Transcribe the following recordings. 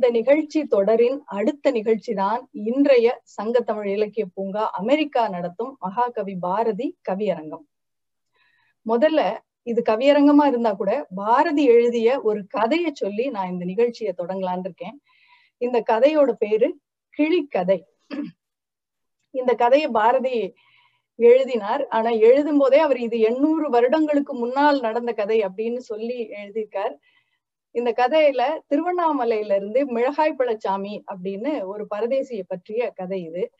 இந்த நிகழ்ச்சி தொடரின் அடுத்த நிகழ்ச்சி தான் இன்றைய சங்க தமிழ் இலக்கிய பூங்கா அமெரிக்கா நடத்தும் மகாகவி பாரதி கவியரங்கம். முதல்ல இது கவியரங்கமா இருந்தா கூட பாரதி எழுதிய ஒரு கதையை சொல்லி நான் இந்த நிகழ்ச்சியை தொடங்கலான் இருக்கேன். இந்த கதையோட பேரு கிளிக்கதை. இந்த கதையை பாரதி எழுதினார். ஆனா எழுதும் போதே அவர் இது எண்ணூறு வருடங்களுக்கு முன்னால் நடந்த கதை அப்படின்னு சொல்லி எழுதியிருக்கார். இந்த கதையில திருவண்ணாமலையில இருந்து மிளகாய் பழச்சாமி அப்படின்னு ஒரு பரதேசியை பற்றிய கதை இது.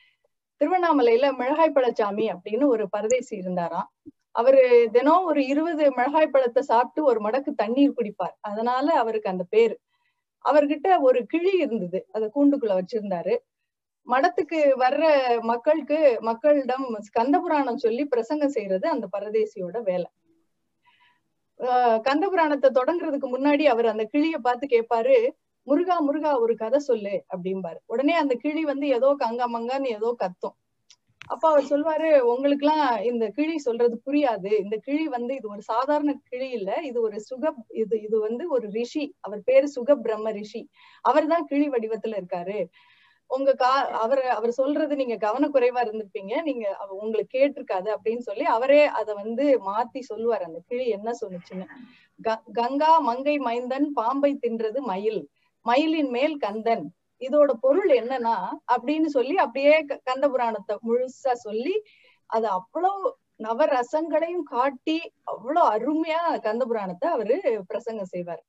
திருவண்ணாமலையில மிளகாய் பழச்சாமி அப்படின்னு ஒரு பரதேசி இருந்தாராம். அவரு தினம் ஒரு இருபது மிளகாய் பழத்தை சாப்பிட்டு ஒரு மடக்கு தண்ணீர் குடிப்பார். அதனால அவருக்கு அந்த பேரு. அவர்கிட்ட ஒரு கிழி இருந்தது. அதை கூண்டுக்குள்ள வச்சிருந்தாரு. மடத்துக்கு வர்ற மக்களுக்கு மக்களிடம் ஸ்கந்த புராணம் சொல்லி பிரசங்கம் செய்யறது அந்த பரதேசியோட வேலை. கந்த புராணத்தை தொடங்குறதுக்கு முன்னாடி அவர் அந்த கிளிய பார்த்து கேட்பாரு முருகா முருகா ஒரு கதை சொல்லு அப்படிம்பாரு. உடனே அந்த கிளி வந்து ஏதோ கங்கா மங்கான்னு ஏதோ கத்தும். அப்ப அவர் சொல்வாரு உங்களுக்கு எல்லாம் இந்த கிளி சொல்றது புரியாது. இந்த கிளி வந்து இது ஒரு சாதாரண கிளி இல்ல. இது ஒரு சுக இது இது வந்து ஒரு ரிஷி. அவர் பேரு சுக பிரம்ம ரிஷி. அவர் தான் கிளி வடிவத்துல இருக்காரு. உங்க கா அவர் அவர் சொல்றது நீங்க கவனக்குறைவா இருந்திருப்பீங்க. நீங்க உங்களுக்கு கேட்டிருக்காது அப்படின்னு சொல்லி அவரே அதை வந்து மாத்தி சொல்லுவார். அந்த கிளி என்ன சொன்னுச்சுன்னு கங்கா மங்கை மைந்தன் பாம்பை தின்றது மயில். மயிலின் மேல் கந்தன். இதோட பொருள் என்னன்னா அப்படின்னு சொல்லி அப்படியே கந்த புராணத்தை முழுசா சொல்லி அது அவ்வளவு நவரசங்களையும் காட்டி அவ்வளவு அருமையா கந்த புராணத்தை அவரு பிரசங்கம் செய்வார்.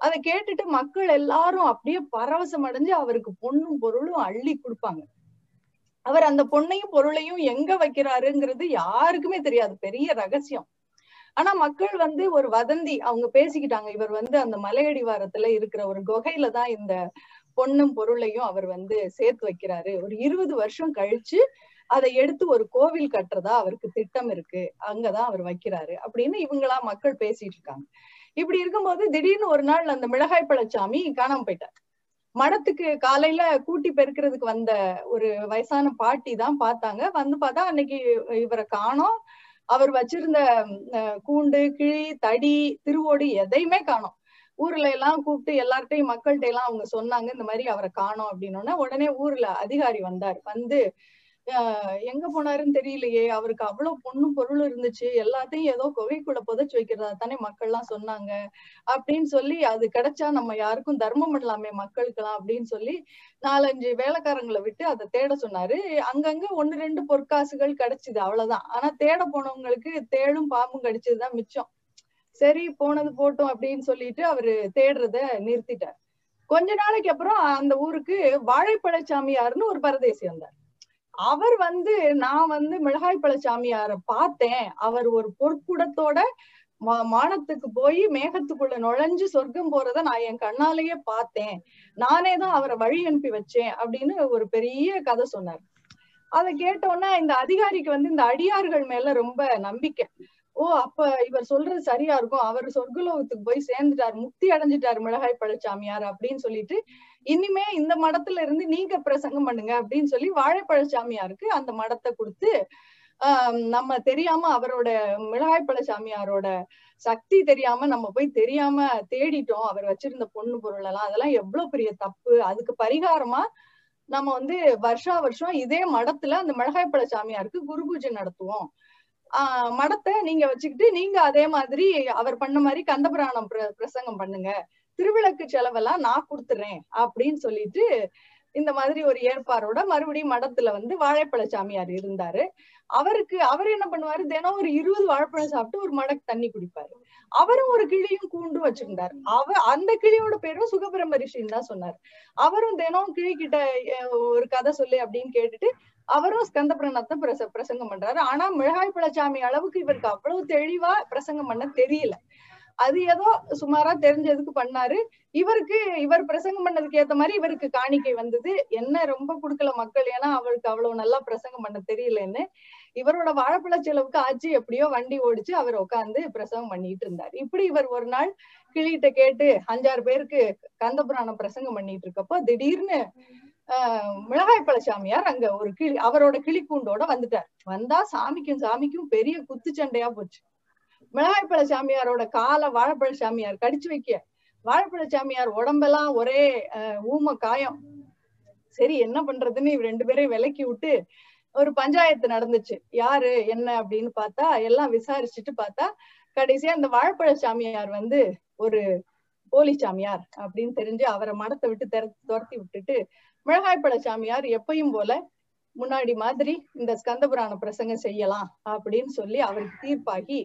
அதை கேட்டுட்டு மக்கள் எல்லாரும் அப்படியே பரவசம் அடைஞ்சு அவருக்கு பொண்ணும் பொருளும் அள்ளி கொடுப்பாங்க. அவர் அந்த பொண்ணையும் பொருளையும் எங்க வைக்கிறாருங்கிறது யாருக்குமே தெரியாது. பெரிய ரகசியம். ஆனா மக்கள் வந்து ஒரு வதந்தி. அவங்க பேசிக்கிட்டாங்க. இவர் வந்து அந்த மலையடிவாரத்துல இருக்கிற ஒரு குகையில தான் இந்த பொண்ணும் பொருளையும் அவர் வந்து சேர்த்து வைக்கிறாரு. ஒரு இருபது வருஷம் கழிச்சு அதை எடுத்து ஒரு கோவில் கட்டுறதா அவருக்கு திட்டம் இருக்கு. அங்கதான் அவர் வைக்கிறாரு அப்படின்னு இவங்களா மக்கள் பேசிட்டு இருக்காங்க. இப்படி இருக்கும்போது திடீர்னு ஒரு நாள் அந்த மிளகாய் பழச்சாமி காணாம போயிட்டார். மடத்துக்கு காலையில கூட்டி பெருக்கிறதுக்கு வந்த ஒரு வயசான பாட்டி தான் பார்த்தாங்க. வந்து பார்த்தா அன்னைக்கு இவரை காணோம். அவர் வச்சிருந்த கூண்டு கிழி தடி திருவோடு எதையுமே காணோம். ஊர்ல எல்லாம் கூப்பிட்டு எல்லார்ட்டையும் மக்கள்கிட்ட எல்லாம் அவங்க சொன்னாங்க இந்த மாதிரி அவரை காணோம் அப்படின்னோடனே உடனே ஊர்ல அதிகாரி வந்தார். வந்து எங்க போனாருன்னு தெரியலையே. அவருக்கு அவ்வளவு பொண்ணும் பொருள் இருந்துச்சு. எல்லாத்தையும் ஏதோ குகைக்குள்ள புதைச்சு வைக்கிறதா தானே மக்கள் எல்லாம் சொன்னாங்க. அப்படின்னு சொல்லி அது கிடைச்சா நம்ம யாருக்கும் தர்மம் பண்ணலாமே மக்களுக்கெல்லாம் அப்படின்னு சொல்லி நாலஞ்சு வேலைக்காரங்களை விட்டு அதை தேட சொன்னாரு. அங்கங்க ஒன்னு ரெண்டு பொற்காசுகள் கிடைச்சிது அவ்வளவுதான். ஆனா தேட போனவங்களுக்கு தேடும் பாம்பும் கிடைச்சதுதான் மிச்சம். சரி போனது போட்டோம் அப்படின்னு சொல்லிட்டு அவரு தேடுறத நிறுத்திட்டார். கொஞ்ச நாளைக்கு அப்புறம் அந்த ஊருக்கு வாழைப்பழச்சாமியார்னு ஒரு பரதேசி வந்தார். அவர் வந்து நான் வந்து மிளகாய் பழச்சாமியார பார்த்தேன். அவர் ஒரு பொற்குடத்தோட மானத்துக்கு போய் மேகத்துக்குள்ள நுழைஞ்சு சொர்க்கம் போறத நான் என் கண்ணாலேயே பார்த்தேன். நானே தான் அவரை வழி அனுப்பி வச்சேன் அப்படின்னு ஒரு பெரிய கதை சொன்னார். அதை கேட்டோன்னா இந்த அதிகாரிக்கு வந்து இந்த அடியார்கள் மேல ரொம்ப நம்பிக்கை. ஓ அப்ப இவர் சொல்றது சரியா இருக்கும். அவர் சொர்க்கலோகத்துக்கு போய் சேர்ந்துட்டார். முக்தி அடைஞ்சிட்டார் மிளகாய் பழச்சாமியார் அப்படின்னு சொல்லிட்டு இனிமே இந்த மடத்துல இருந்து நீங்க பிரசங்கம் பண்ணுங்க அப்படின்னு சொல்லி வாழைப்பழச்சாமியாருக்கு அந்த மடத்தை கொடுத்து ஆஹ் நம்ம தெரியாம அவரோட மிளகாய் பழச்சாமியாரோட சக்தி தெரியாம நம்ம போய் தெரியாம தேடிட்டோம். அவர் வச்சிருந்த பொண்ணு பொருள் எல்லாம் அதெல்லாம் எவ்வளவு பெரிய தப்பு. அதுக்கு பரிகாரமா நம்ம வந்து வருஷா வருஷம் இதே மடத்துல அந்த மிளகாய் பழச்சாமியாருக்கு குரு பூஜை நடத்துவோம். ஆஹ் மடத்தை நீங்க வச்சுக்கிட்டு நீங்க அதே மாதிரி அவர் பண்ண மாதிரி கந்தபுராணம் பிர பிரசங்கம் பண்ணுங்க. திருவிளக்கு செலவெல்லாம் நான் கொடுத்துறேன் அப்படின்னு சொல்லிட்டு இந்த மாதிரி ஒரு ஏற்பாரோட மறுபடியும் மடத்துல வந்து வாழைப்பழ சாமியார் இருந்தாரு. அவருக்கு அவர் என்ன பண்ணுவாரு? தினம் ஒரு இருபது வாழைப்பழம் சாப்பிட்டு ஒரு மடக்கு தண்ணி குடிப்பாரு. அவரும் ஒரு கிளியும் கூண்டு வச்சிருந்தாரு. அவ அந்த கிளியோட பேரும் சுகபிரம ரிஷின்னு தான் சொன்னார். அவரும் தினம் கிளி கிட்ட ஒரு கதை சொல்லு அப்படின்னு கேட்டுட்டு அவரும் ஸ்கந்த பிரணத்தை பிரச பிரசங்கம் பண்றாரு. ஆனா மிளகாய் பழச்சாமி அளவுக்கு இவருக்கு அவ்வளவு தெளிவா பிரசங்கம் பண்ண தெரியல. அது ஏதோ சுமாரா தெரிஞ்சதுக்கு பண்ணாரு. இவருக்கு இவர் பிரசங்கம் பண்ணதுக்கு ஏத்த மாதிரி இவருக்கு காணிக்கை வந்தது. என்ன ரொம்ப கொடுக்கல மக்கள். ஏன்னா அவருக்கு அவ்வளவு நல்லா பிரசங்கம் பண்ண தெரியலன்னு. இவரோட வாழைப்பழ செலவுக்கு ஆச்சு. எப்படியோ வண்டி ஓடிச்சு அவர் உட்காந்து பிரசங்கம் பண்ணிட்டு இருந்தார். இப்படி இவர் ஒரு நாள் கிளிகிட்ட கேட்டு அஞ்சாறு பேருக்கு கந்தபுராணம் பிரசங்கம் பண்ணிட்டு இருக்கப்போ திடீர்னு ஆஹ் மிளகாய் பழசாமியார் அங்க ஒரு கிளி அவரோட கிளி கூண்டோட வந்துட்டார். வந்தா சாமிக்கும் சாமிக்கும் பெரிய குத்து சண்டையா போச்சு. மிளகாய் பழ சாமியாரோட காலை வாழைப்பழ சாமியார் கடிச்சு வைக்க. வாழைப்பழ சாமியார் உடம்பெல்லாம் ஒரே ஊம காயம் சரி என்ன பண்றதுன்னு இவ ரெண்டு பேரையும் விலக்கி விட்டு ஒரு பஞ்சாயத்து நடந்துச்சு. யாரு என்ன அப்படின்னு பார்த்தா எல்லாம் விசாரிச்சுட்டு பார்த்தா கடைசியா அந்த வாழைப்பழ சாமியார் வந்து ஒரு போலி சாமியார் அப்படின்னு தெரிஞ்சு அவரை மடத்தை விட்டு துரத்தி விட்டுட்டு மிளகாய்ப்பழ சாமியார் எப்பயும் போல முன்னாடி மாதிரி இந்த ஸ்கந்தபுராண பிரசங்கம் செய்யலாம் அப்படின்னு சொல்லி அவருக்கு தீர்ப்பாகி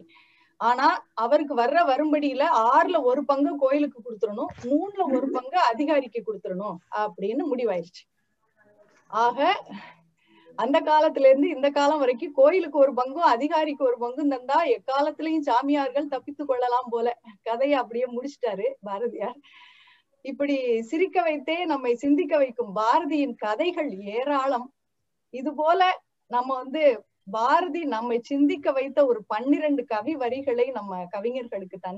ஆனா அவருக்கு வர்ற வரும்படியில ஆறுல ஒரு பங்கு கோயிலுக்கு கொடுத்துடணும் மூணுல ஒரு பங்கு அதிகாரிக்கு கொடுத்துடணும் அப்படின்னு முடிவாயிருச்சு. ஆக அந்த காலத்துல இருந்து இந்த காலம் வரைக்கும் கோயிலுக்கு ஒரு பங்கும் அதிகாரிக்கு ஒரு பங்கும் தந்தா எக்காலத்திலையும் சாமியார்கள் தப்பித்து கொள்ளலாம் போல. கதையை அப்படியே முடிச்சிட்டாரு பாரதியார். இப்படி சிரிக்க வைத்தே நம்மை சிந்திக்க வைக்கும் பாரதியின் கதைகள் ஏராளம். இது போல நம்ம வந்து பாரதி நம்மை சிந்திக்க வைத்த ஒரு பன்னிரண்டு கவி வரிகளை நம்ம கவிஞர்களுக்கு தன்